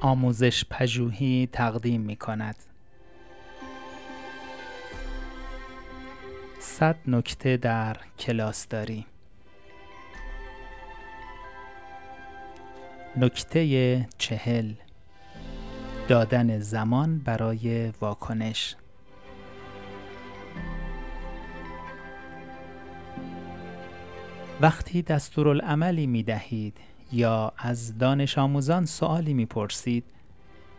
آموزش پژوهی تقدیم می کند. صد نکته در کلاسداری نکته چهل دادن زمان برای واکنش وقتی دستورالعملی می دهید یا از دانش آموزان سوالی می پرسید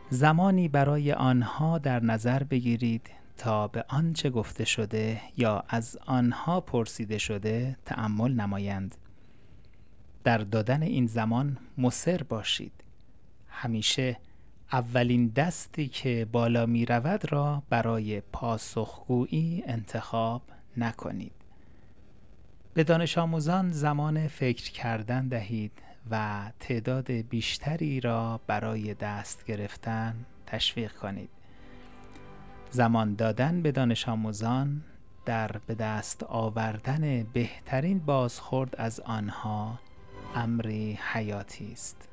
زمانی برای آنها در نظر بگیرید تا به آنچه گفته شده یا از آنها پرسیده شده تأمل نمایند؟ در دادن این زمان مصر باشید. همیشه اولین دستی که بالا می رود را برای پاسخگویی انتخاب نکنید. به دانش آموزان زمان فکر کردن دهید و تعداد بیشتری را برای دست گرفتن تشویق کنید. زمان دادن به دانش آموزان در به دست آوردن بهترین بازخورد از آنها امری حیاتی است.